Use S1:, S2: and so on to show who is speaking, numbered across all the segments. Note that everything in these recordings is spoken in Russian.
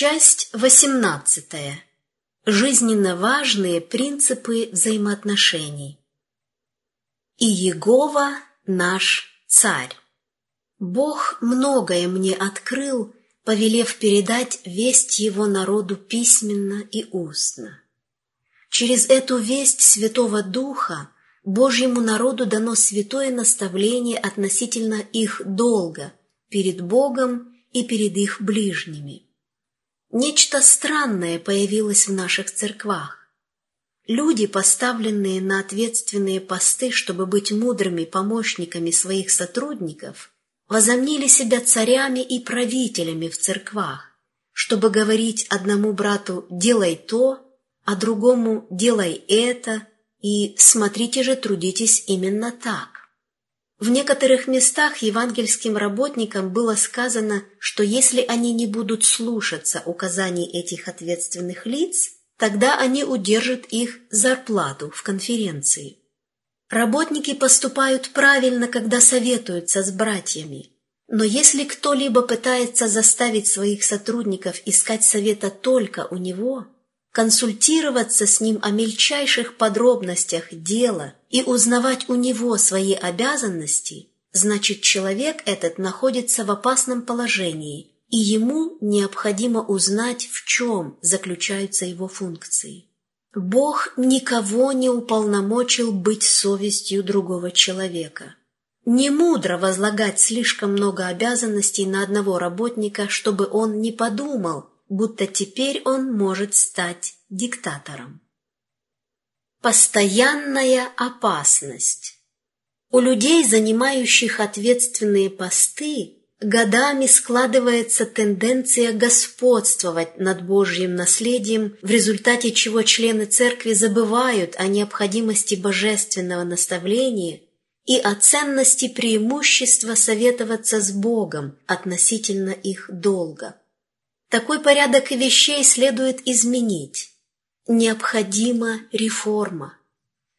S1: Часть 18. Жизненно важные принципы взаимоотношений. И Егова наш царь. Бог многое мне открыл, повелев передать весть его народу письменно и устно. Через эту весть Святого Духа Божьему народу дано святое наставление относительно их долга перед Богом и перед их ближними. Нечто странное появилось в наших церквах. Люди, поставленные на ответственные посты, чтобы быть мудрыми помощниками своих сотрудников, возомнили себя царями и правителями в церквах, чтобы говорить одному брату «делай то», а другому «делай это» и «смотрите же, трудитесь именно так». В некоторых местах евангельским работникам было сказано, что если они не будут слушаться указаний этих ответственных лиц, тогда они удержат их зарплату в конференции. Работники поступают правильно, когда советуются с братьями. Но если кто-либо пытается заставить своих сотрудников искать совета только у него – консультироваться с ним о мельчайших подробностях дела и узнавать у него свои обязанности, значит человек этот находится в опасном положении, и ему необходимо узнать, в чем заключаются его функции. Бог никого не уполномочил быть совестью другого человека. Не мудро возлагать слишком много обязанностей на одного работника, чтобы он не подумал, будто теперь он может стать диктатором. Постоянная опасность. У людей, занимающих ответственные посты, годами складывается тенденция господствовать над Божьим наследием, в результате чего члены церкви забывают о необходимости божественного наставления и о ценности преимущества советоваться с Богом относительно их долга. Такой порядок вещей следует изменить. Необходима реформа.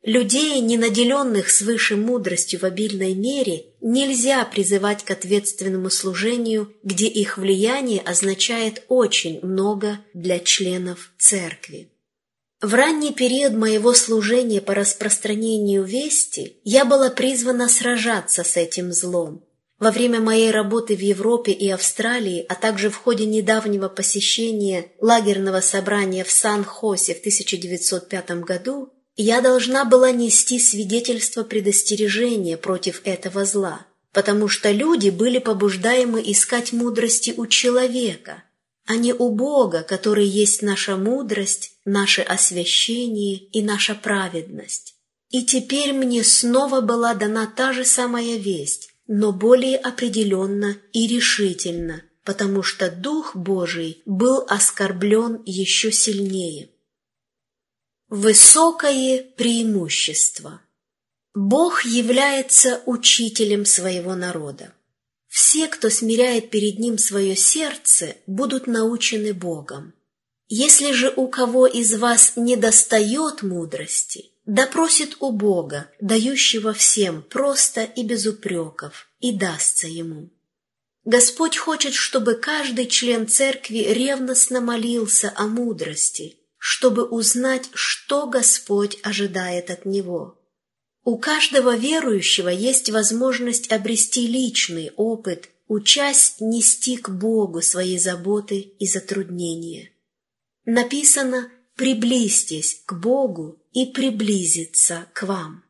S1: Людей, не наделенных свыше мудростью в обильной мере, нельзя призывать к ответственному служению, где их влияние означает очень много для членов церкви. В ранний период моего служения по распространению вести я была призвана сражаться с этим злом, во время моей работы в Европе и Австралии, а также в ходе недавнего посещения лагерного собрания в Сан-Хосе в 1905 году, я должна была нести свидетельство предостережения против этого зла, потому что люди были побуждаемы искать мудрости у человека, а не у Бога, который есть наша мудрость, наше освящение и наша праведность. И теперь мне снова была дана та же самая весть, но более определенно и решительно, потому что Дух Божий был оскорблен еще сильнее. Высокое преимущество. Бог является учителем своего народа. Все, кто смиряет перед Ним свое сердце, будут научены Богом. Если же у кого из вас недостает мудрости, допросит у Бога, дающего всем просто и без упреков, и дастся ему. Господь хочет, чтобы каждый член церкви ревностно молился о мудрости, чтобы узнать, что Господь ожидает от него. У каждого верующего есть возможность обрести личный опыт, учась нести к Богу свои заботы и затруднения. Написано «приблизьтесь к Богу, и приблизиться к вам».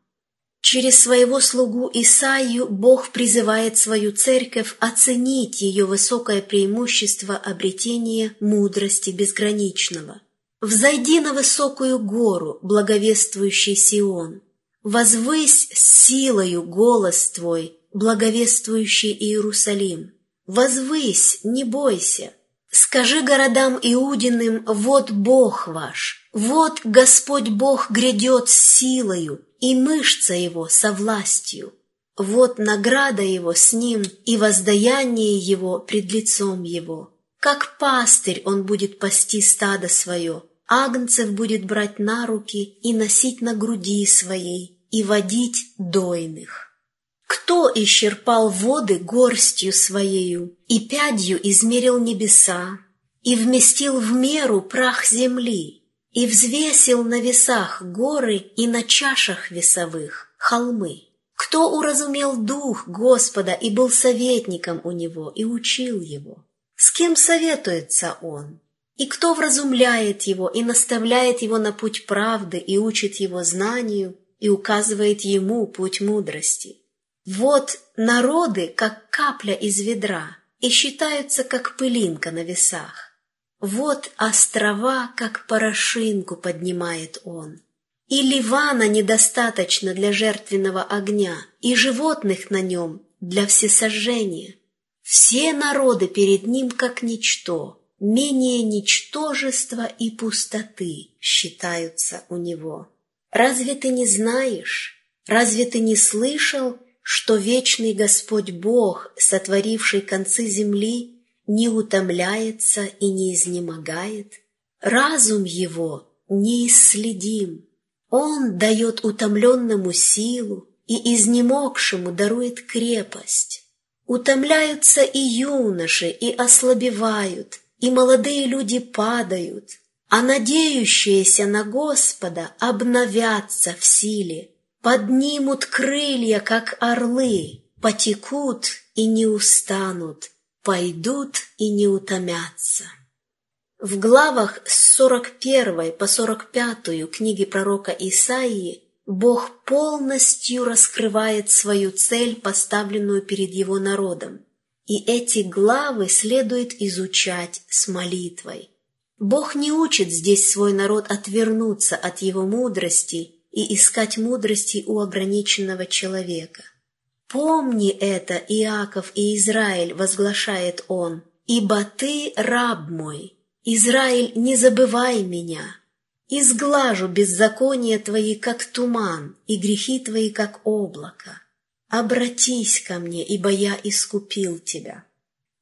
S1: Через своего слугу Исаию Бог призывает свою церковь оценить ее высокое преимущество обретения мудрости безграничного. «Взойди на высокую гору, благовествующий Сион, возвысь силою голос твой, благовествующий Иерусалим. Возвысь, не бойся, Скажи городам Иудиным, вот Бог ваш, вот Господь Бог грядет с силою, и мышца его со властью. Вот награда его с ним, и воздаяние его пред лицом его. Как пастырь он будет пасти стадо свое, агнцев будет брать на руки и носить на груди своей, и водить дойных. Кто исчерпал воды горстью своею и пядью измерил небеса, и вместил в меру прах земли, и взвесил на весах горы и на чашах весовых холмы. Кто уразумел дух Господа и был советником у него и учил его? С кем советуется он? И кто вразумляет его и наставляет его на путь правды и учит его знанию и указывает ему путь мудрости? Вот народы, как капля из ведра, и считаются, как пылинка на весах. Вот острова, как порошинку поднимает он. И Ливана недостаточно для жертвенного огня, и животных на нем для всесожжения. Все народы перед ним как ничто, менее ничтожества и пустоты считаются у него. Разве ты не знаешь, разве ты не слышал, что вечный Господь Бог, сотворивший концы земли, не утомляется и не изнемогает? Разум его неисследим, он дает утомленному силу и изнемогшему дарует крепость. Утомляются и юноши, и ослабевают, и молодые люди падают, а надеющиеся на Господа обновятся в силе, поднимут крылья, как орлы, потекут и не устанут, пойдут и не утомятся. В главах с 41 по 45 книги пророка Исаии Бог полностью раскрывает свою цель, поставленную перед его народом. И эти главы следует изучать с молитвой. Бог не учит здесь свой народ отвернуться от его мудрости и искать мудрости у ограниченного человека. «Помни это, Иаков и Израиль», — возглашает он, — «ибо ты раб мой, Израиль, не забывай меня. Изглажу беззакония твои, как туман, и грехи твои, как облако. Обратись ко мне, ибо я искупил тебя.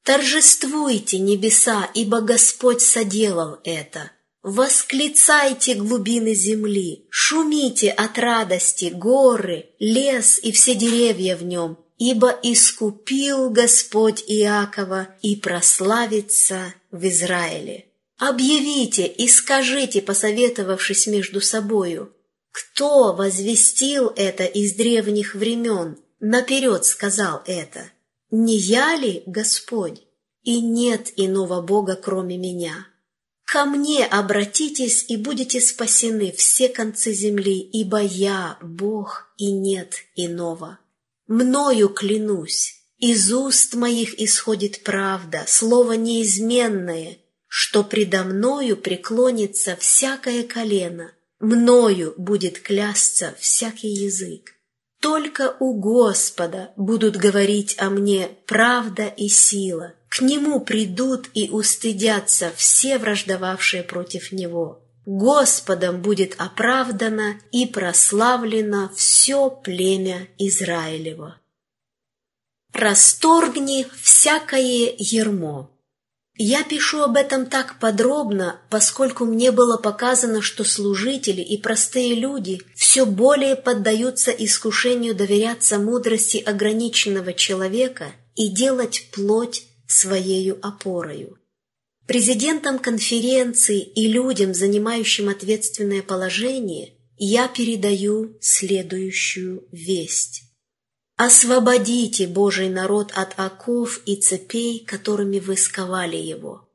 S1: Торжествуйте, небеса, ибо Господь соделал это. Восклицайте глубины земли, шумите от радости горы, лес и все деревья в нем, ибо искупил Господь Иакова и прославится в Израиле. Объявите и скажите, посоветовавшись между собою, кто возвестил это из древних времен, наперед сказал это? Не я ли Господь? И нет иного Бога, кроме меня. Ко мне обратитесь и будете спасены все концы земли, ибо я Бог и нет иного. Мною клянусь, из уст моих исходит правда, слово неизменное — что предо мною преклонится всякое колено, мною будет клясться всякий язык. Только у Господа будут говорить о мне правда и сила, к Нему придут и устыдятся все враждовавшие против Него. Господом будет оправдано и прославлено все племя Израилева. Расторгни всякое ермо. Я пишу об этом так подробно, поскольку мне было показано, что служители и простые люди все более поддаются искушению доверяться мудрости ограниченного человека и делать плоть своею опорою. Президентам конференции и людям, занимающим ответственное положение, я передаю следующую весть. Освободите Божий народ от оков и цепей, которыми вы сковали его.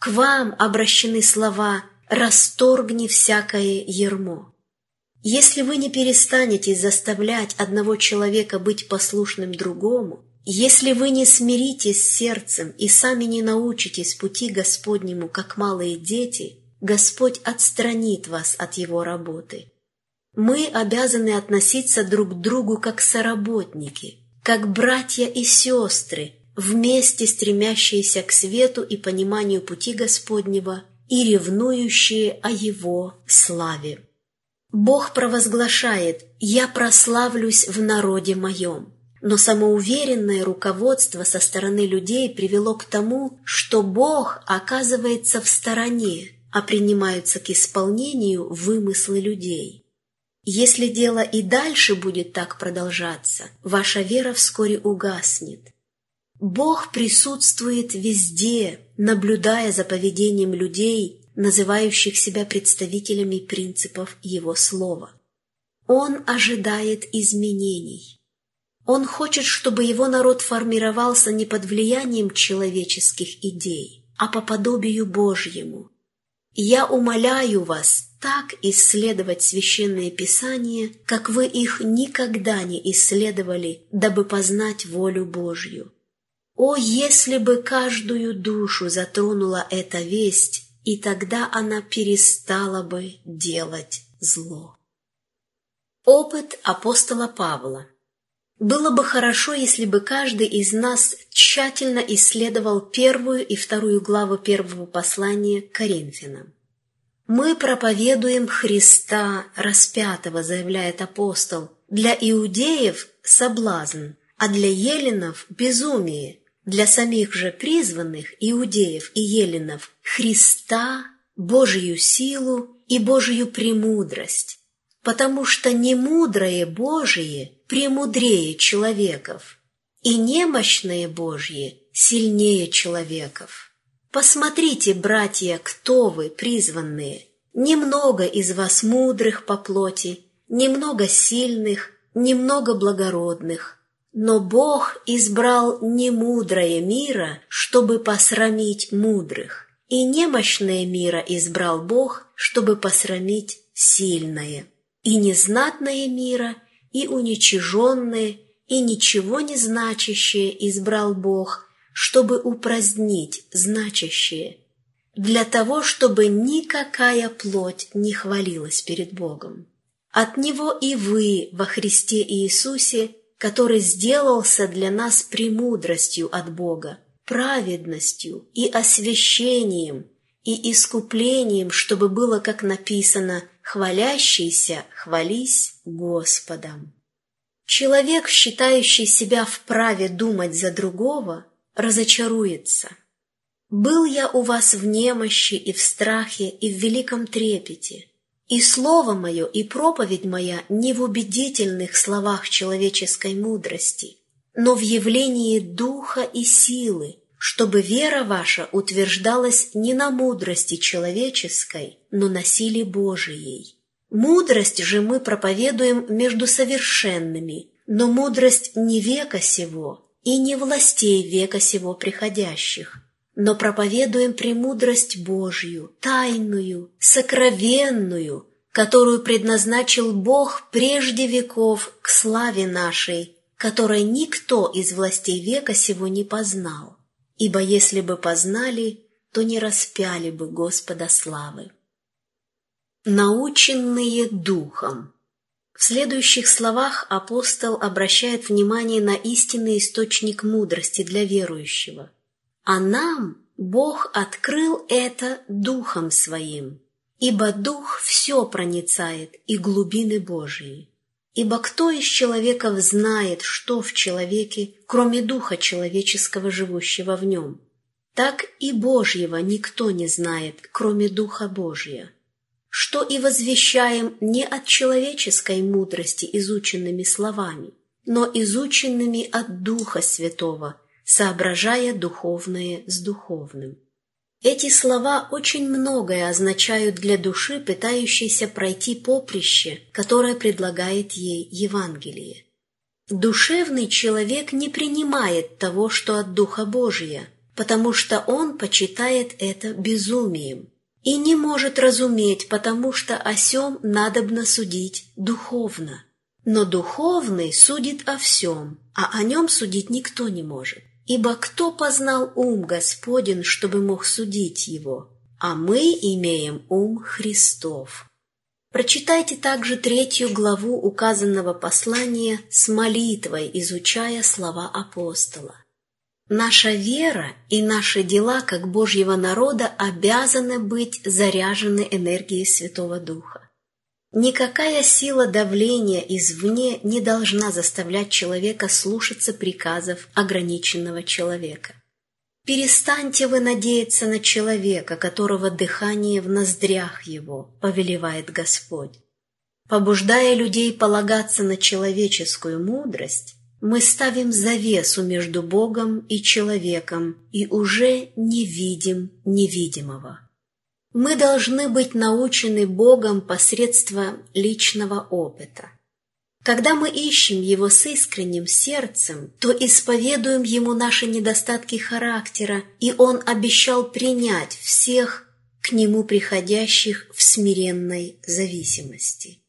S1: К вам обращены слова «расторгни всякое ермо». Если вы не перестанете заставлять одного человека быть послушным другому, если вы не смиритесь сердцем и сами не научитесь пути Господнему, как малые дети, Господь отстранит вас от его работы. Мы обязаны относиться друг к другу как соработники, как братья и сестры, вместе стремящиеся к свету и пониманию пути Господнего и ревнующие о Его славе. Бог провозглашает «Я прославлюсь в народе моем». Но самоуверенное руководство со стороны людей привело к тому, что Бог оказывается в стороне, а принимаются к исполнению вымыслы людей. Если дело и дальше будет так продолжаться, ваша вера вскоре угаснет. Бог присутствует везде, наблюдая за поведением людей, называющих себя представителями принципов Его Слова. Он ожидает изменений. Он хочет, чтобы его народ формировался не под влиянием человеческих идей, а по подобию Божьему. Я умоляю вас так исследовать священные писания, как вы их никогда не исследовали, дабы познать волю Божью. О, если бы каждую душу затронула эта весть, и тогда она перестала бы делать зло. Опыт апостола Павла Было бы хорошо, если бы каждый из нас тщательно исследовал первую и вторую главу первого послания Коринфянам. «Мы проповедуем Христа распятого», заявляет апостол, «для иудеев – соблазн, а для еленов – безумие, для самих же призванных иудеев и еленов Христа, Божию силу и Божию премудрость, потому что немудрое Божие премудрее человеков, и немощное Божье сильнее человеков. Посмотрите, братья, кто вы, призванные. Немного из вас мудрых по плоти, немного сильных, немного благородных, но Бог избрал немудрое мира, чтобы посрамить мудрых, и немощное мира избрал Бог, чтобы посрамить сильное, и незнатное мира, и уничиженное, и ничего не значащее избрал Бог, чтобы упразднить значащее, для того, чтобы никакая плоть не хвалилась перед Богом. От Него и вы во Христе Иисусе – который сделался для нас премудростью от Бога, праведностью и освящением, и искуплением, чтобы было, как написано, «хвалящийся, хвались Господом». Человек, считающий себя вправе думать за другого, разочаруется. «Был я у вас в немощи и в страхе и в великом трепете, и слово мое, и проповедь моя не в убедительных словах человеческой мудрости, но в явлении духа и силы, чтобы вера ваша утверждалась не на мудрости человеческой, но на силе Божией. Мудрость же мы проповедуем между совершенными, но мудрость не века сего и не властей века сего приходящих, но проповедуем премудрость Божью, тайную, сокровенную, которую предназначил Бог прежде веков к славе нашей, которой никто из властей века сего не познал. Ибо если бы познали, то не распяли бы Господа славы. Наученные Духом В следующих словах апостол обращает внимание на истинный источник мудрости для верующего – а нам Бог открыл это Духом Своим, ибо Дух все проницает и глубины Божии. Ибо кто из человеков знает, что в человеке, кроме Духа человеческого, живущего в нем? Так и Божьего никто не знает, кроме Духа Божия. Что и возвещаем не от человеческой мудрости изученными словами, но изученными от Духа Святого – соображая духовное с духовным. Эти слова очень многое означают для души, пытающейся пройти поприще, которое предлагает ей Евангелие. Душевный человек не принимает того, что от Духа Божия, потому что он почитает это безумием, и не может разуметь, потому что о сем надобно судить духовно. Но духовный судит о всем, а о нем судить никто не может. Ибо кто познал ум Господен, чтобы мог судить его? А мы имеем ум Христов. Прочитайте также третью главу указанного послания с молитвой, изучая слова апостола. Наша вера и наши дела как Божьего народа обязаны быть заряжены энергией Святого Духа. Никакая сила давления извне не должна заставлять человека слушаться приказов ограниченного человека. Перестаньте вы надеяться на человека, которого дыхание в ноздрях его, повелевает Господь. Побуждая людей полагаться на человеческую мудрость, мы ставим завесу между Богом и человеком и уже не видим невидимого. Мы должны быть научены Богом посредством личного опыта. Когда мы ищем Его с искренним сердцем, то исповедуем Ему наши недостатки характера, и Он обещал принять всех к Нему приходящих в смиренной зависимости.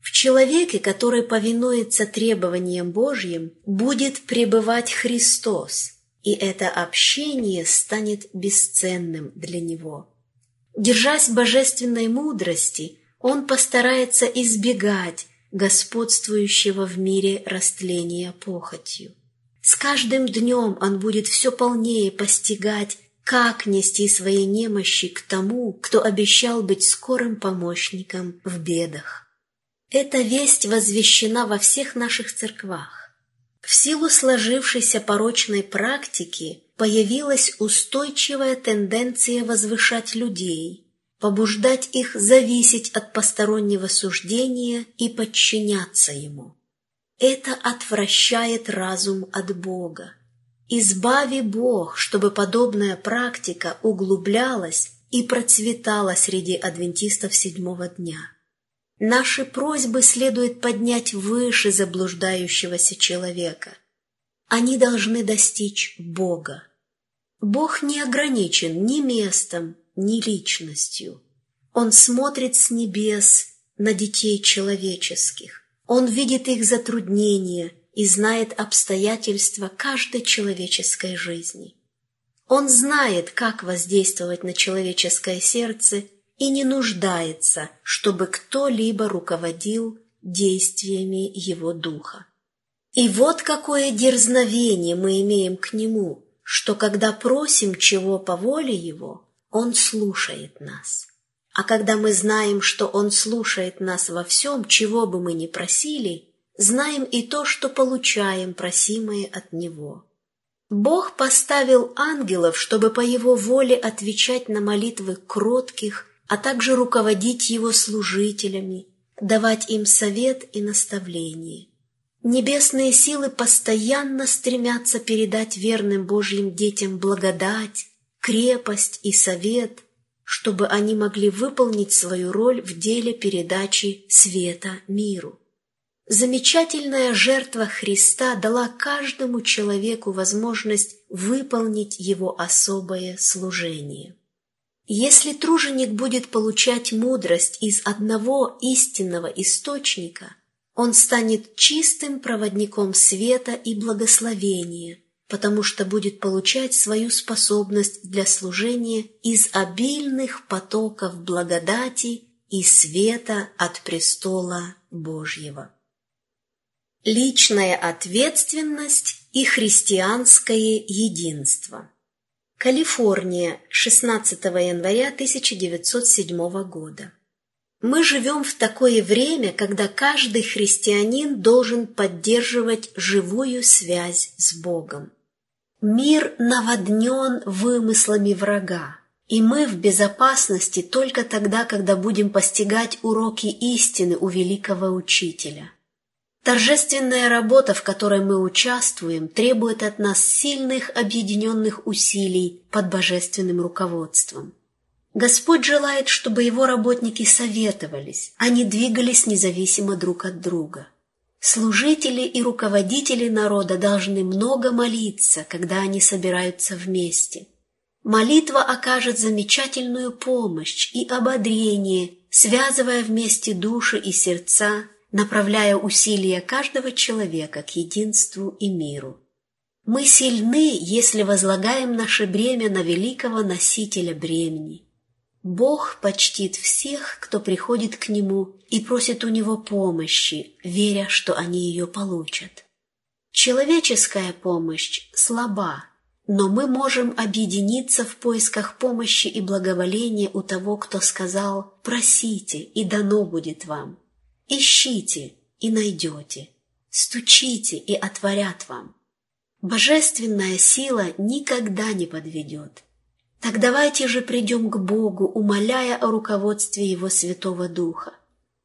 S1: В человеке, который повинуется требованиям Божьим, будет пребывать Христос, и это общение станет бесценным для него. Держась божественной мудрости, он постарается избегать господствующего в мире растления похотью. С каждым днем он будет все полнее постигать, как нести свои немощи к тому, кто обещал быть скорым помощником в бедах. Эта весть возвещена во всех наших церквах. В силу сложившейся порочной практики появилась устойчивая тенденция возвышать людей, побуждать их зависеть от постороннего суждения и подчиняться ему. Это отвращает разум от Бога. Избави Бог, чтобы подобная практика углублялась и процветала среди адвентистов седьмого дня. Наши просьбы следует поднять выше заблуждающегося человека. Они должны достичь Бога. Бог не ограничен ни местом, ни личностью. Он смотрит с небес на детей человеческих. Он видит их затруднения и знает обстоятельства каждой человеческой жизни. Он знает, как воздействовать на человеческое сердце и не нуждается, чтобы кто-либо руководил действиями его духа. И вот какое дерзновение мы имеем к нему, что когда просим чего по воле его, он слушает нас. А когда мы знаем, что он слушает нас во всем, чего бы мы ни просили, знаем и то, что получаем просимое от него. Бог поставил ангелов, чтобы по его воле отвечать на молитвы кротких а также руководить его служителями, давать им совет и наставление. Небесные силы постоянно стремятся передать верным Божьим детям благодать, крепость и совет, чтобы они могли выполнить свою роль в деле передачи света миру. Замечательная жертва Христа дала каждому человеку возможность выполнить его особое служение. Если труженик будет получать мудрость из одного истинного источника, он станет чистым проводником света и благословения, потому что будет получать свою способность для служения из обильных потоков благодати и света от престола Божьего. Личная ответственность и христианское единство – Калифорния, 16 января 1907 года. Мы живем в такое время, когда каждый христианин должен поддерживать живую связь с Богом. Мир наводнен вымыслами врага, и мы в безопасности только тогда, когда будем постигать уроки истины у великого учителя. Торжественная работа, в которой мы участвуем, требует от нас сильных объединенных усилий под божественным руководством. Господь желает, чтобы его работники советовались, а не двигались независимо друг от друга. Служители и руководители народа должны много молиться, когда они собираются вместе. Молитва окажет замечательную помощь и ободрение, связывая вместе души и сердца, направляя усилия каждого человека к единству и миру. Мы сильны, если возлагаем наше бремя на великого носителя бремени. Бог почтит всех, кто приходит к Нему и просит у Него помощи, веря, что они ее получат. Человеческая помощь слаба, но мы можем объединиться в поисках помощи и благоволения у того, кто сказал «просите, и дано будет вам». Ищите и найдете, стучите и отворят вам. Божественная сила никогда не подведет. Так давайте же придем к Богу, умоляя о руководстве Его Святого Духа.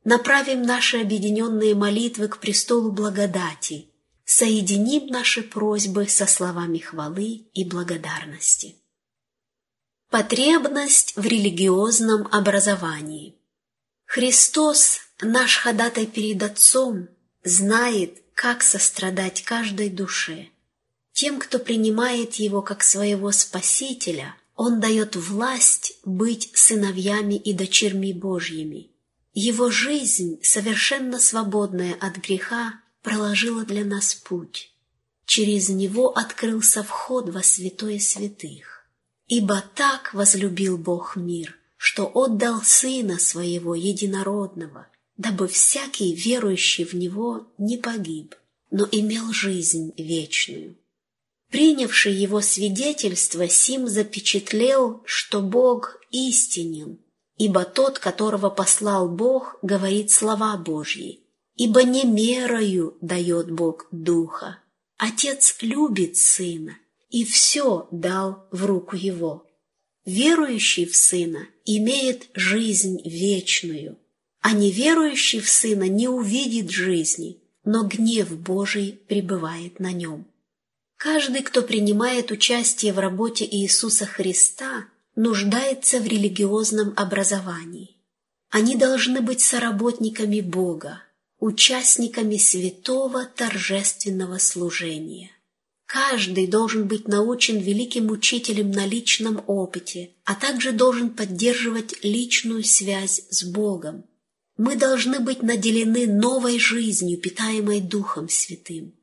S1: Направим наши объединенные молитвы к престолу благодати, соединим наши просьбы со словами хвалы и благодарности. Потребность в религиозном образовании. Христос, наш ходатай перед Отцом, знает, как сострадать каждой душе. Тем, кто принимает Его как своего Спасителя, Он дает власть быть сыновьями и дочерьми Божьими. Его жизнь, совершенно свободная от греха, проложила для нас путь. Через Него открылся вход во святое святых. Ибо так возлюбил Бог мир, что отдал Сына Своего Единородного, дабы всякий, верующий в Него, не погиб, но имел жизнь вечную. Принявший Его свидетельство, Сим запечатлел, что Бог истинен, ибо тот, которого послал Бог, говорит слова Божьи, ибо не мерою дает Бог Духа. Отец любит Сына и все дал в руку его. Верующий в Сына имеет жизнь вечную, а неверующий в Сына не увидит жизни, но гнев Божий пребывает на нем. Каждый, кто принимает участие в работе Иисуса Христа, нуждается в религиозном образовании. Они должны быть соработниками Бога, участниками святого торжественного служения. Каждый должен быть научен великим учителем на личном опыте, а также должен поддерживать личную связь с Богом. Мы должны быть наделены новой жизнью, питаемой Духом Святым.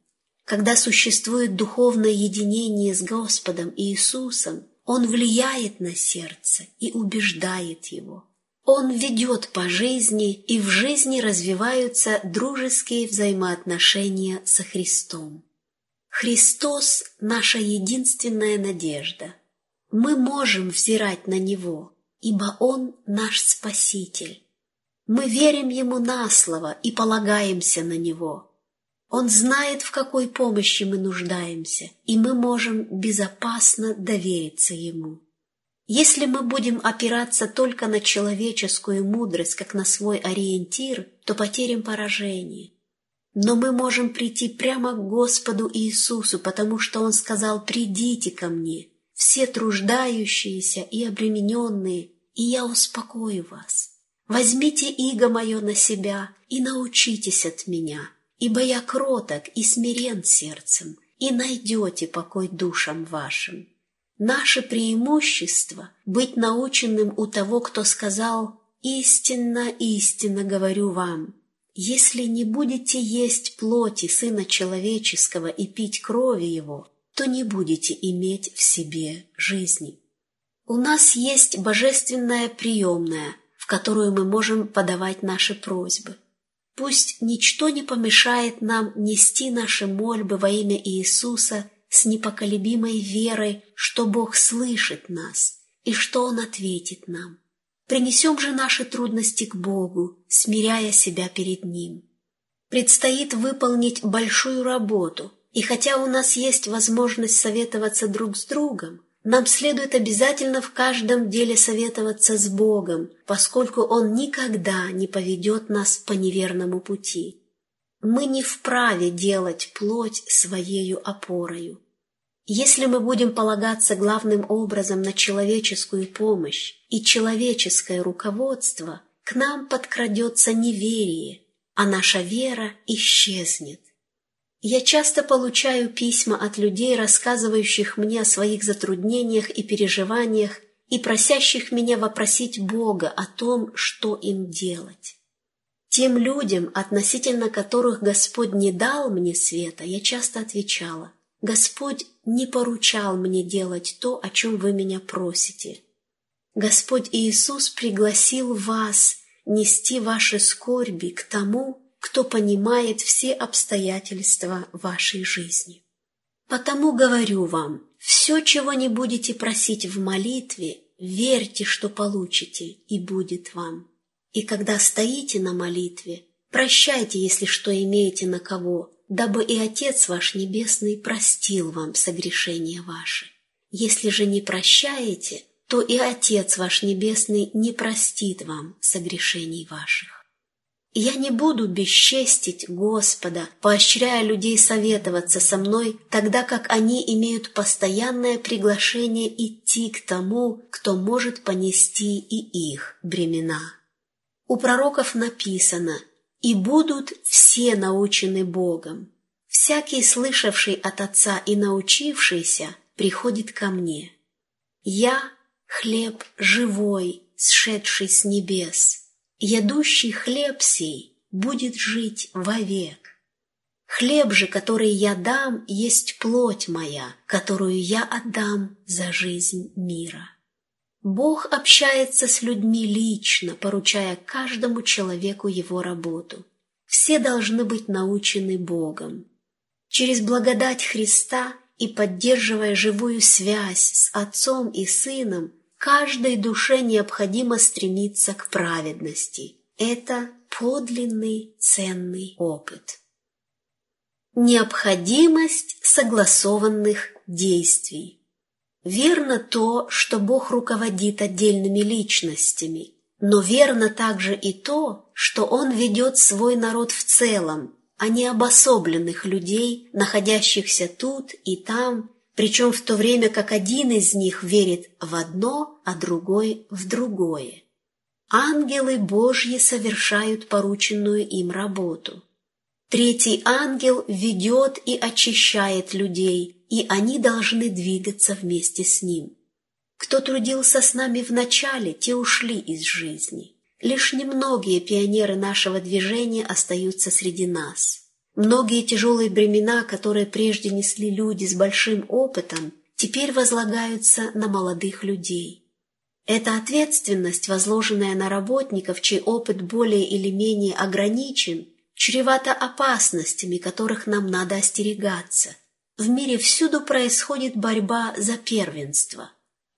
S1: Когда существует духовное единение с Господом Иисусом, Он влияет на сердце и убеждает его. Он ведет по жизни, и в жизни развиваются дружеские взаимоотношения со Христом. Христос – наша единственная надежда. Мы можем взирать на Него, ибо Он наш Спаситель. Мы верим Ему на слово и полагаемся на Него. Он знает, в какой помощи мы нуждаемся, и мы можем безопасно довериться Ему. Если мы будем опираться только на человеческую мудрость, как на свой ориентир, то потеряем поражение – но мы можем прийти прямо к Господу Иисусу, потому что Он сказал «Придите ко мне, все труждающиеся и обремененные, и я успокою вас. Возьмите иго мое на себя и научитесь от меня, ибо я кроток и смирен сердцем, и найдете покой душам вашим». Наше преимущество — быть наученным у того, кто сказал «Истинно, истинно говорю вам, если не будете есть плоти Сына Человеческого и пить крови Его, то не будете иметь в себе жизни. У нас есть божественная приемная, в которую мы можем подавать наши просьбы. Пусть ничто не помешает нам нести наши мольбы во имя Иисуса с непоколебимой верой, что Бог слышит нас и что Он ответит нам. Принесем же наши трудности к Богу, смиряя себя перед Ним. Предстоит выполнить большую работу, и хотя у нас есть возможность советоваться друг с другом, нам следует обязательно в каждом деле советоваться с Богом, поскольку Он никогда не поведет нас по неверному пути. Мы не вправе делать плоть своею опорою. Если мы будем полагаться главным образом на человеческую помощь и человеческое руководство, к нам подкрадется неверие, а наша вера исчезнет. Я часто получаю письма от людей, рассказывающих мне о своих затруднениях и переживаниях и просящих меня вопросить Бога о том, что им делать. Тем людям, относительно которых Господь не дал мне света, я часто отвечала – Господь не поручал мне делать то, о чем вы меня просите. Господь Иисус пригласил вас нести ваши скорби к тому, кто понимает все обстоятельства вашей жизни. Потому говорю вам, все, чего не будете просить в молитве, верьте, что получите, и будет вам. И когда стоите на молитве, прощайте, если что имеете на кого, дабы и Отец ваш Небесный простил вам согрешения ваши. Если же не прощаете, то и Отец ваш Небесный не простит вам согрешений ваших. Я не буду бесчестить Господа, поощряя людей советоваться со мной, тогда как они имеют постоянное приглашение идти к тому, кто может понести и их бремена. У пророков написано «И будут все научены Богом». Всякий, слышавший от Отца и научившийся, приходит ко мне. Я — хлеб живой, сшедший с небес. Ядущий хлеб сей будет жить вовек. Хлеб же, который я дам, есть плоть моя, которую я отдам за жизнь мира. Бог общается с людьми лично, поручая каждому человеку его работу. Все должны быть научены Богом. Через благодать Христа и поддерживая живую связь с Отцом и Сыном, каждой душе необходимо стремиться к праведности. Это подлинный ценный опыт. Необходимость согласованных действий. Верно то, что Бог руководит отдельными личностями, но верно также и то, что Он ведет свой народ в целом, а не обособленных людей, находящихся тут и там, причем в то время как один из них верит в одно, а другой в другое. Ангелы Божьи совершают порученную им работу. Третий ангел ведет и очищает людей, и они должны двигаться вместе с ним. Кто трудился с нами в начале, те ушли из жизни. Лишь немногие пионеры нашего движения остаются среди нас. Многие тяжелые бремена, которые прежде несли люди с большим опытом, теперь возлагаются на молодых людей. Эта ответственность, возложенная на работников, чей опыт более или менее ограничен, чревата опасностями, которых нам надо остерегаться. В мире всюду происходит борьба за первенство.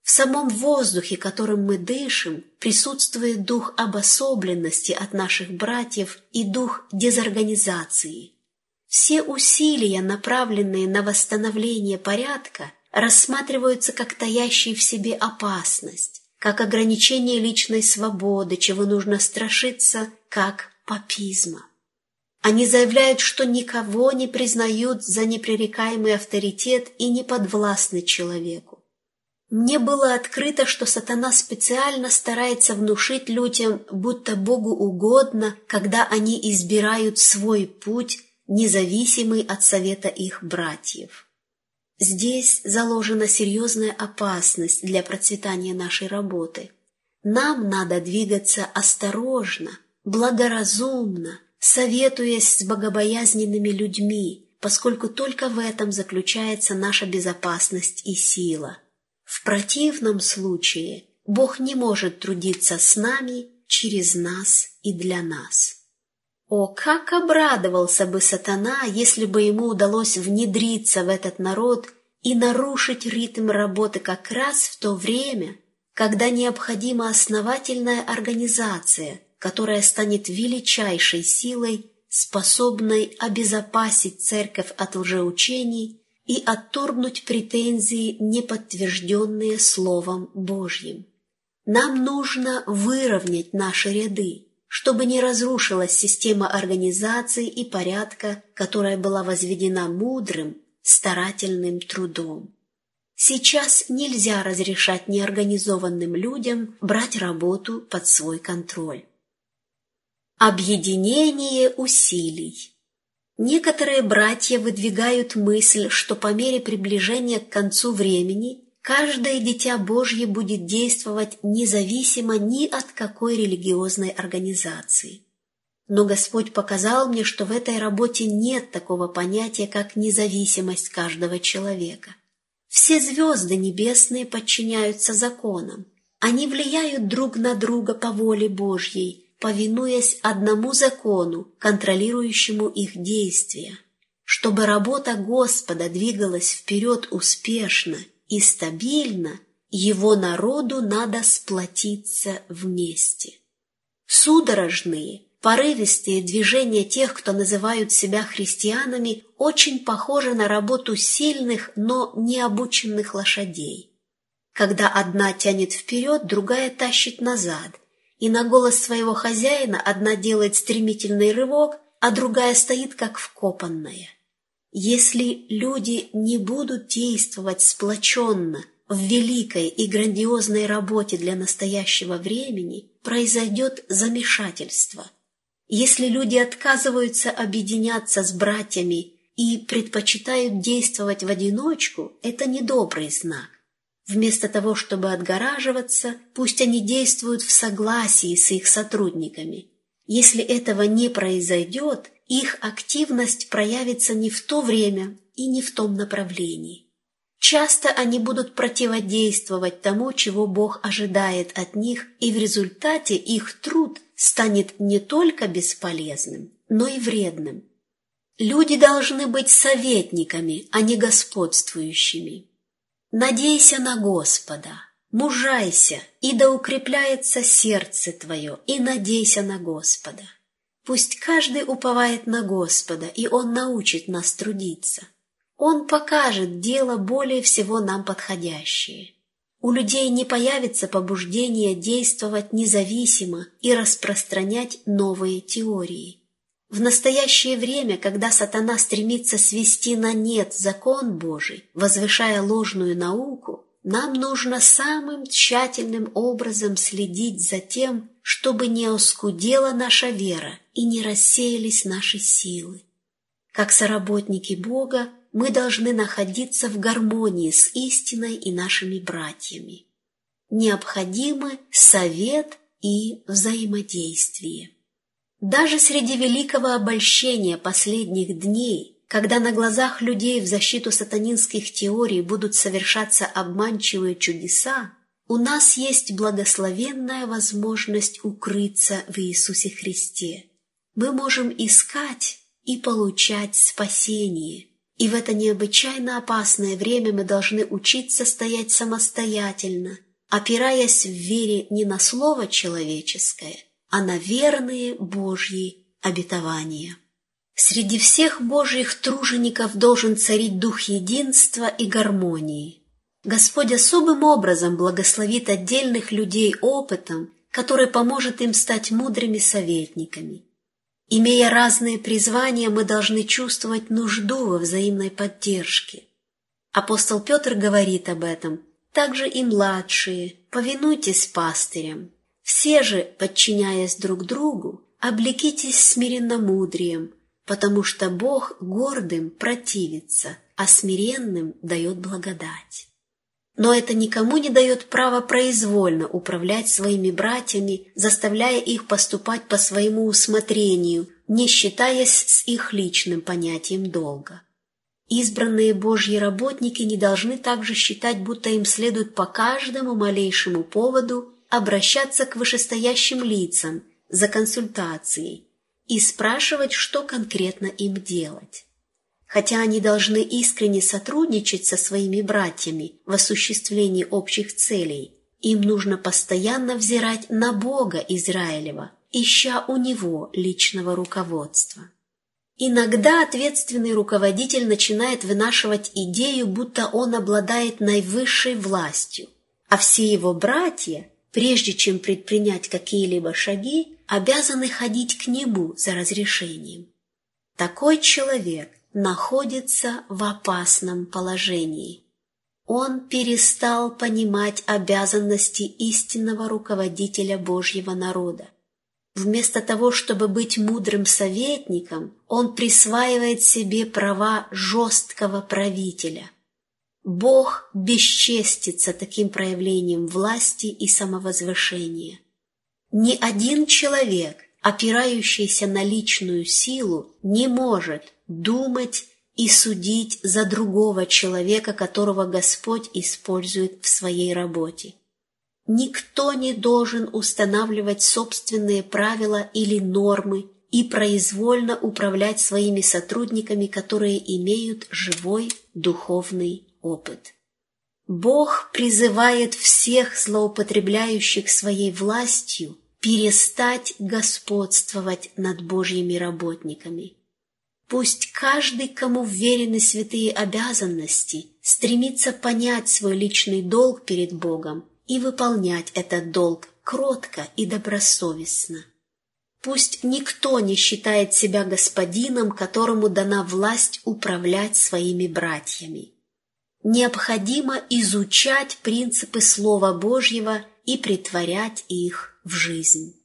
S1: В самом воздухе, которым мы дышим, присутствует дух обособленности от наших братьев и дух дезорганизации. Все усилия, направленные на восстановление порядка, рассматриваются как таящие в себе опасность, как ограничение личной свободы, чего нужно страшиться, как папизма. Они заявляют, что никого не признают за непререкаемый авторитет и не подвластны человеку. Мне было открыто, что сатана специально старается внушить людям, будто Богу угодно, когда они избирают свой путь, независимый от совета их братьев. Здесь заложена серьезная опасность для процветания нашей работы. Нам надо двигаться осторожно, благоразумно, советуясь с богобоязненными людьми, поскольку только в этом заключается наша безопасность и сила. В противном случае Бог не может трудиться с нами, через нас и для нас. О, как обрадовался бы сатана, если бы ему удалось внедриться в этот народ и нарушить ритм работы как раз в то время, когда необходима основательная организация – которая станет величайшей силой, способной обезопасить церковь от лжеучений и отторгнуть претензии, не подтвержденные Словом Божьим. Нам нужно выровнять наши ряды, чтобы не разрушилась система организации и порядка, которая была возведена мудрым, старательным трудом. Сейчас нельзя разрешать неорганизованным людям брать работу под свой контроль. Объединение усилий. Некоторые братья выдвигают мысль, что по мере приближения к концу времени каждое дитя Божье будет действовать независимо ни от какой религиозной организации. Но Господь показал мне, что в этой работе нет такого понятия, как независимость каждого человека. Все звезды небесные подчиняются законам. Они влияют друг на друга по воле Божьей, повинуясь одному закону, контролирующему их действия. Чтобы работа Господа двигалась вперед успешно и стабильно, его народу надо сплотиться вместе. Судорожные, порывистые движения тех, кто называют себя христианами, очень похожи на работу сильных, но необученных лошадей. Когда одна тянет вперед, другая тащит назад, и на голос своего хозяина одна делает стремительный рывок, а другая стоит как вкопанная. Если люди не будут действовать сплоченно в великой и грандиозной работе для настоящего времени, произойдет замешательство. Если люди отказываются объединяться с братьями и предпочитают действовать в одиночку, это недобрый знак. Вместо того, чтобы отгораживаться, пусть они действуют в согласии с их сотрудниками. Если этого не произойдет, их активность проявится не в то время и не в том направлении. Часто они будут противодействовать тому, чего Бог ожидает от них, и в результате их труд станет не только бесполезным, но и вредным. Люди должны быть советниками, а не господствующими. Надейся на Господа, мужайся, и да укрепляется сердце твое, и надейся на Господа. Пусть каждый уповает на Господа, и Он научит нас трудиться. Он покажет дело более всего нам подходящее. У людей не появится побуждение действовать независимо и распространять новые теории. В настоящее время, когда сатана стремится свести на нет закон Божий, возвышая ложную науку, нам нужно самым тщательным образом следить за тем, чтобы не оскудела наша вера и не рассеялись наши силы. Как соработники Бога мы должны находиться в гармонии с истиной и нашими братьями. Необходимы совет и взаимодействие. Даже среди великого обольщения последних дней, когда на глазах людей в защиту сатанинских теорий будут совершаться обманчивые чудеса, у нас есть благословенная возможность укрыться в Иисусе Христе. Мы можем искать и получать спасение. И в это необычайно опасное время мы должны учиться стоять самостоятельно, опираясь в вере не на слово человеческое – а на верные Божьи обетования. Среди всех Божьих тружеников должен царить дух единства и гармонии. Господь особым образом благословит отдельных людей опытом, который поможет им стать мудрыми советниками. Имея разные призвания, мы должны чувствовать нужду во взаимной поддержке. Апостол Петр говорит об этом, также и младшие, повинуйтесь пастырям, все же, подчиняясь друг другу, облекитесь смиренно-мудрием, потому что Бог гордым противится, а смиренным дает благодать. Но это никому не дает права произвольно управлять своими братьями, заставляя их поступать по своему усмотрению, не считаясь с их личным понятием долга. Избранные Божьи работники не должны также считать, будто им следует по каждому малейшему поводу обращаться к вышестоящим лицам за консультацией и спрашивать, что конкретно им делать. Хотя они должны искренне сотрудничать со своими братьями в осуществлении общих целей, им нужно постоянно взирать на Бога Израилева, ища у Него личного руководства. Иногда ответственный руководитель начинает вынашивать идею, будто он обладает наивысшей властью, а все его братья прежде чем предпринять какие-либо шаги, обязаны ходить к нему за разрешением. Такой человек находится в опасном положении. Он перестал понимать обязанности истинного руководителя Божьего народа. Вместо того, чтобы быть мудрым советником, он присваивает себе права жесткого правителя. Бог бесчестится таким проявлением власти и самовозвышения. Ни один человек, опирающийся на личную силу, не может думать и судить за другого человека, которого Господь использует в своей работе. Никто не должен устанавливать собственные правила или нормы и произвольно управлять своими сотрудниками, которые имеют живой духовный опыт. Бог призывает всех злоупотребляющих своей властью перестать господствовать над Божьими работниками. Пусть каждый, кому вверены святые обязанности, стремится понять свой личный долг перед Богом и выполнять этот долг кротко и добросовестно. Пусть никто не считает себя господином, которому дана власть управлять своими братьями. Необходимо изучать принципы Слова Божьего и притворять их в жизнь.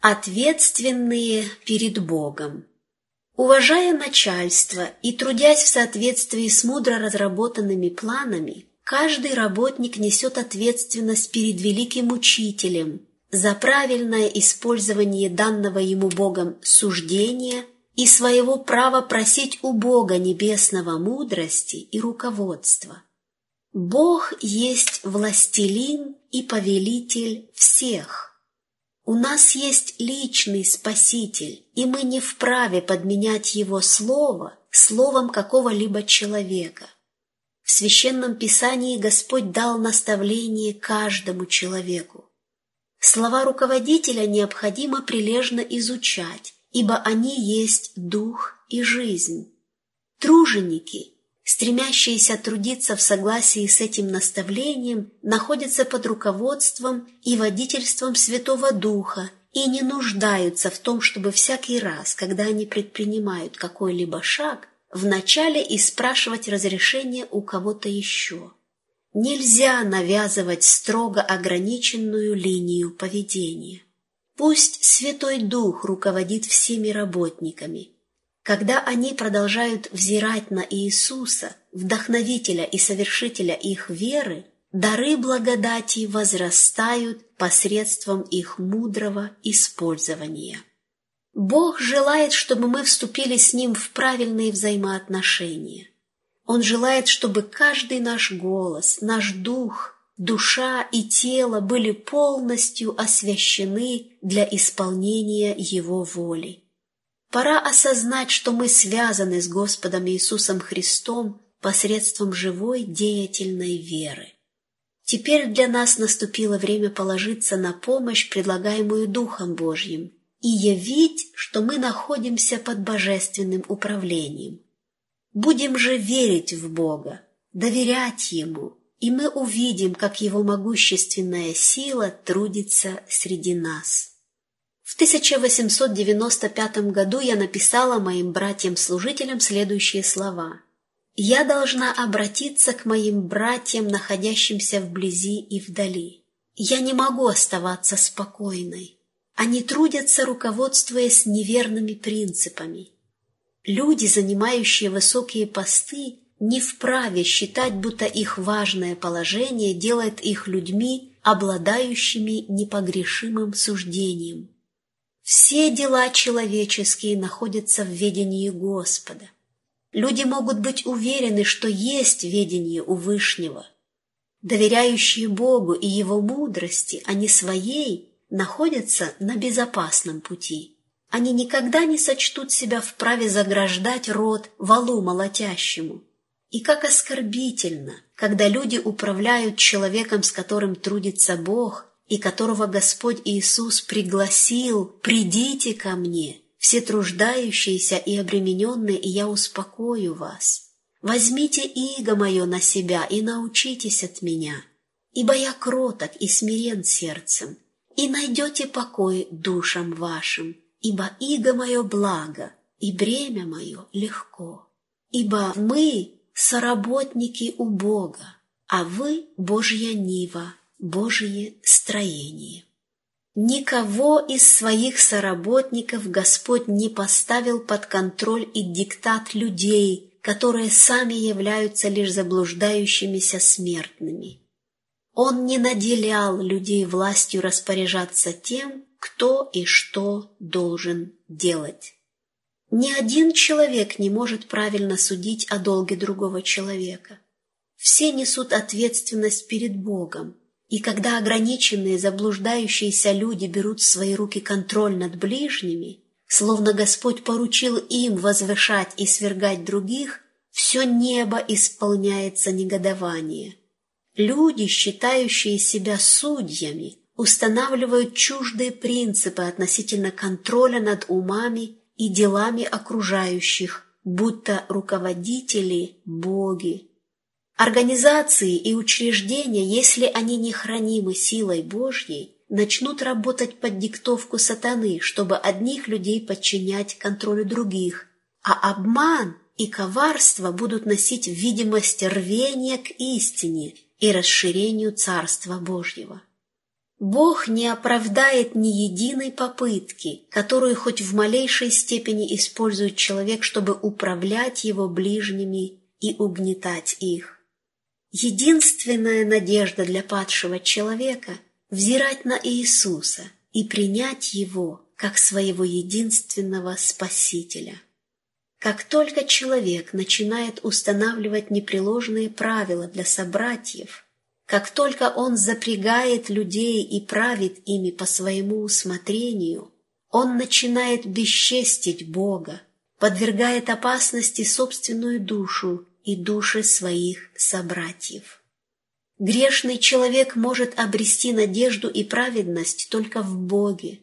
S1: Ответственные перед Богом Уважая начальство и трудясь в соответствии с мудро разработанными планами, каждый работник несет ответственность перед великим учителем за правильное использование данного ему Богом суждения и своего права просить у Бога небесного мудрости и руководства. Бог есть властелин и повелитель всех. У нас есть личный Спаситель, и мы не вправе подменять Его Слово словом какого-либо человека. В Священном Писании Господь дал наставление каждому человеку. Слова руководителя необходимо прилежно изучать, ибо они есть дух и жизнь. Труженики, стремящиеся трудиться в согласии с этим наставлением, находятся под руководством и водительством Святого Духа и не нуждаются в том, чтобы всякий раз, когда они предпринимают какой-либо шаг, вначале и спрашивать разрешение у кого-то еще. Нельзя навязывать строго ограниченную линию поведения. Пусть Святой Дух руководит всеми работниками. Когда они продолжают взирать на Иисуса, вдохновителя и совершителя их веры, дары благодати возрастают посредством их мудрого использования. Бог желает, чтобы мы вступили с Ним в правильные взаимоотношения. Он желает, чтобы каждый наш голос, наш дух – душа и тело были полностью освящены для исполнения Его воли. Пора осознать, что мы связаны с Господом Иисусом Христом посредством живой деятельной веры. Теперь для нас наступило время положиться на помощь, предлагаемую Духом Божьим, и явить, что мы находимся под божественным управлением. Будем же верить в Бога, доверять Ему, и мы увидим, как его могущественная сила трудится среди нас. В 1895 году я написала моим братьям-служителям следующие слова. «Я должна обратиться к моим братьям, находящимся вблизи и вдали. Я не могу оставаться спокойной. Они трудятся, руководствуясь неверными принципами. Люди, занимающие высокие посты, не вправе считать, будто их важное положение делает их людьми, обладающими непогрешимым суждением. Все дела человеческие находятся в ведении Господа. Люди могут быть уверены, что есть ведение у Вышнего. Доверяющие Богу и Его мудрости, а не своей, находятся на безопасном пути. Они никогда не сочтут себя вправе заграждать рот валу молотящему – и как оскорбительно, когда люди управляют человеком, с которым трудится Бог, и которого Господь Иисус пригласил «Придите ко мне, все труждающиеся и обремененные, и я успокою вас. Возьмите иго мое на себя и научитесь от меня, ибо я кроток и смирен сердцем, и найдете покой душам вашим, ибо иго мое благо, и бремя мое легко. Ибо мы, соработники у Бога, а вы – Божья нива, Божье строение. Никого из своих соработников Господь не поставил под контроль и диктат людей, которые сами являются лишь заблуждающимися смертными. Он не наделял людей властью распоряжаться тем, кто и что должен делать. Ни один человек не может правильно судить о долге другого человека. Все несут ответственность перед Богом, и когда ограниченные, заблуждающиеся люди берут в свои руки контроль над ближними, словно Господь поручил им возвышать и свергать других, все небо исполняется негодование. Люди, считающие себя судьями, устанавливают чуждые принципы относительно контроля над умами и делами окружающих, будто руководители – боги. Организации и учреждения, если они не хранимы силой Божьей, начнут работать под диктовку сатаны, чтобы одних людей подчинять контролю других, а обман и коварство будут носить видимость рвения к истине и расширению Царства Божьего. Бог не оправдает ни единой попытки, которую хоть в малейшей степени использует человек, чтобы управлять его ближними и угнетать их. Единственная надежда для падшего человека – взирать на Иисуса и принять Его как своего единственного Спасителя. Как только человек начинает устанавливать непреложные правила для собратьев, как только он запрягает людей и правит ими по своему усмотрению, он начинает бесчестить Бога, подвергает опасности собственную душу и души своих собратьев. Грешный человек может обрести надежду и праведность только в Боге.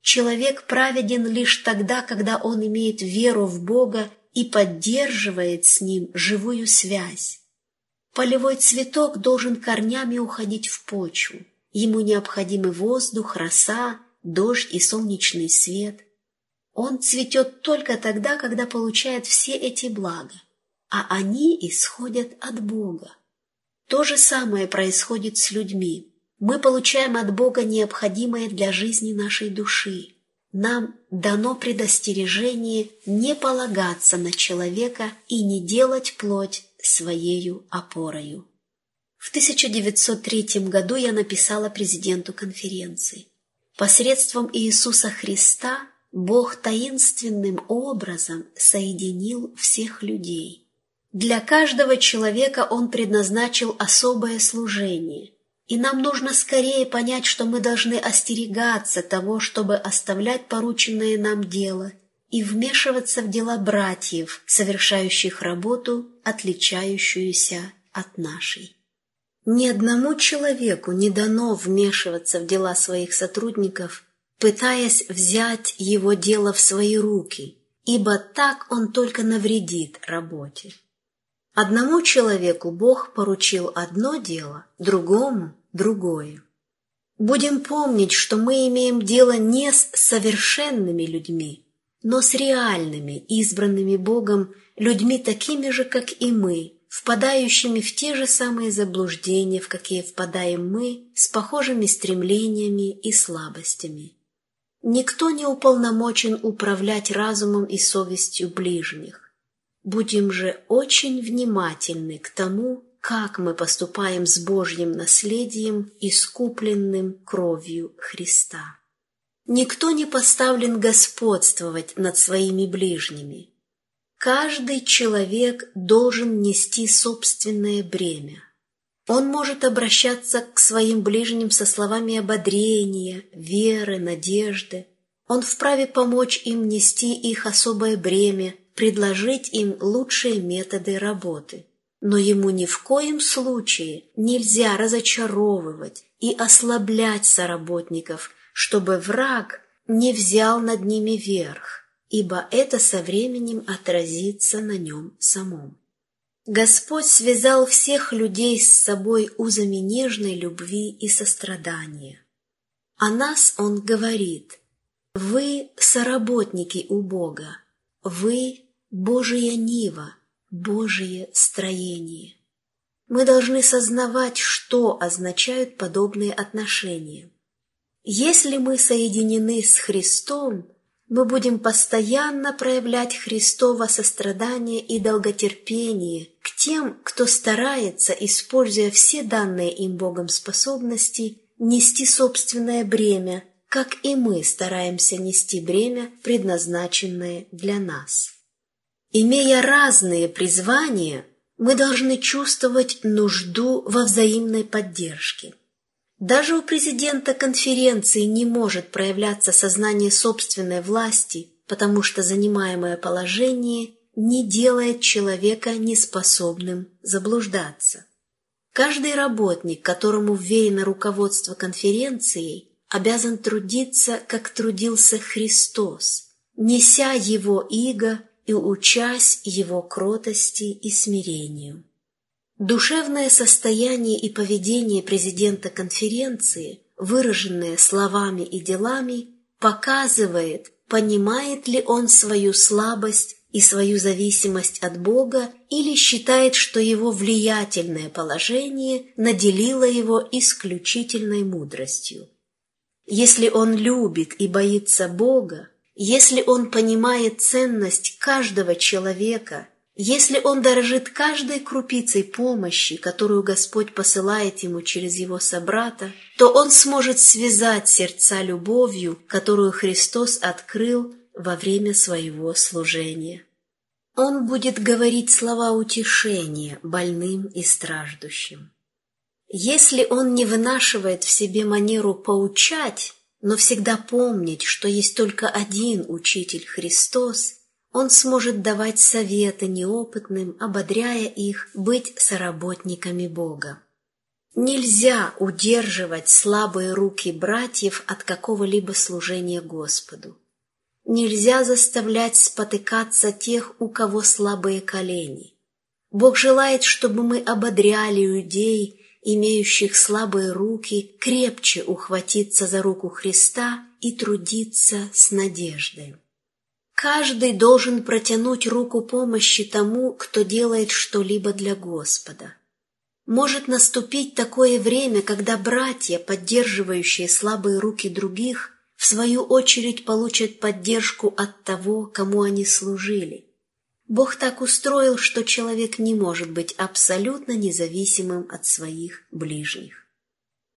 S1: Человек праведен лишь тогда, когда он имеет веру в Бога и поддерживает с Ним живую связь. Полевой цветок должен корнями уходить в почву. Ему необходимы воздух, роса, дождь и солнечный свет. Он цветет только тогда, когда получает все эти блага а они исходят от Бога. То же самое происходит с людьми. Мы получаем от Бога необходимое для жизни нашей души. Нам дано предостережение не полагаться на человека и не делать плоть своею опорою. В 1903 году я написала президенту конференции. Посредством Иисуса Христа Бог таинственным образом соединил всех людей – для каждого человека Он предназначил особое служение, и нам нужно скорее понять, что мы должны остерегаться того, чтобы оставлять порученное нам дело и вмешиваться в дела братьев, совершающих работу, отличающуюся от нашей. Ни одному человеку не дано вмешиваться в дела своих сотрудников, пытаясь взять его дело в свои руки, ибо так он только навредит работе. Одному человеку Бог поручил одно дело, другому — другое. Будем помнить, что мы имеем дело не с совершенными людьми, но с реальными, избранными Богом, людьми такими же, как и мы, впадающими в те же самые заблуждения, в какие впадаем мы, с похожими стремлениями и слабостями. Никто не уполномочен управлять разумом и совестью ближних. Будем же очень внимательны к тому, как мы поступаем с Божьим наследием, искупленным кровью Христа. Никто не поставлен господствовать над своими ближними. Каждый человек должен нести собственное бремя. Он может обращаться к своим ближним со словами ободрения, веры, надежды. Он вправе помочь им нести их особое бремя предложить им лучшие методы работы. Но ему ни в коем случае нельзя разочаровывать и ослаблять соработников, чтобы враг не взял над ними верх, ибо это со временем отразится на нем самом. Господь связал всех людей с собой узами нежной любви и сострадания. О нас Он говорит, «Вы соработники у Бога, вы Божия нива, Божие строение. Мы должны сознавать, что означают подобные отношения. Если мы соединены с Христом, мы будем постоянно проявлять Христово сострадание и долготерпение к тем, кто старается, используя все данные им Богом способности, нести собственное бремя, как и мы стараемся нести бремя, предназначенное для нас. Имея разные призвания, мы должны чувствовать нужду во взаимной поддержке. Даже у президента конференции не может проявляться сознание собственной власти, потому что занимаемое положение не делает человека неспособным заблуждаться. Каждый работник, которому вверено руководство конференцией, обязан трудиться, как трудился Христос, неся его иго и учась его кротости и смирению. Душевное состояние и поведение президента конференции, выраженное словами и делами, показывает, понимает ли он свою слабость и свою зависимость от Бога или считает, что его влиятельное положение наделило его исключительной мудростью. Если он любит и боится Бога, если он понимает ценность каждого человека, если он дорожит каждой крупицей помощи, которую Господь посылает ему через его собрата, то он сможет связать сердца любовью, которую Христос открыл во время своего служения. Он будет говорить слова утешения больным и страждущим. Если он не вынашивает в себе манеру поучать, но всегда помнить, что есть только один Учитель Христос, он сможет давать советы неопытным, ободряя их быть соработниками Бога. Нельзя удерживать слабые руки братьев от какого-либо служения Господу. Нельзя заставлять спотыкаться тех, у кого слабые колени. Бог желает, чтобы мы ободряли людей, имеющих слабые руки, крепче ухватиться за руку Христа и трудиться с надеждой. Каждый должен протянуть руку помощи тому, кто делает что-либо для Господа. Может наступить такое время, когда братья, поддерживающие слабые руки других, в свою очередь получат поддержку от того, кому они служили. Бог так устроил, что человек не может быть абсолютно независимым от своих ближних.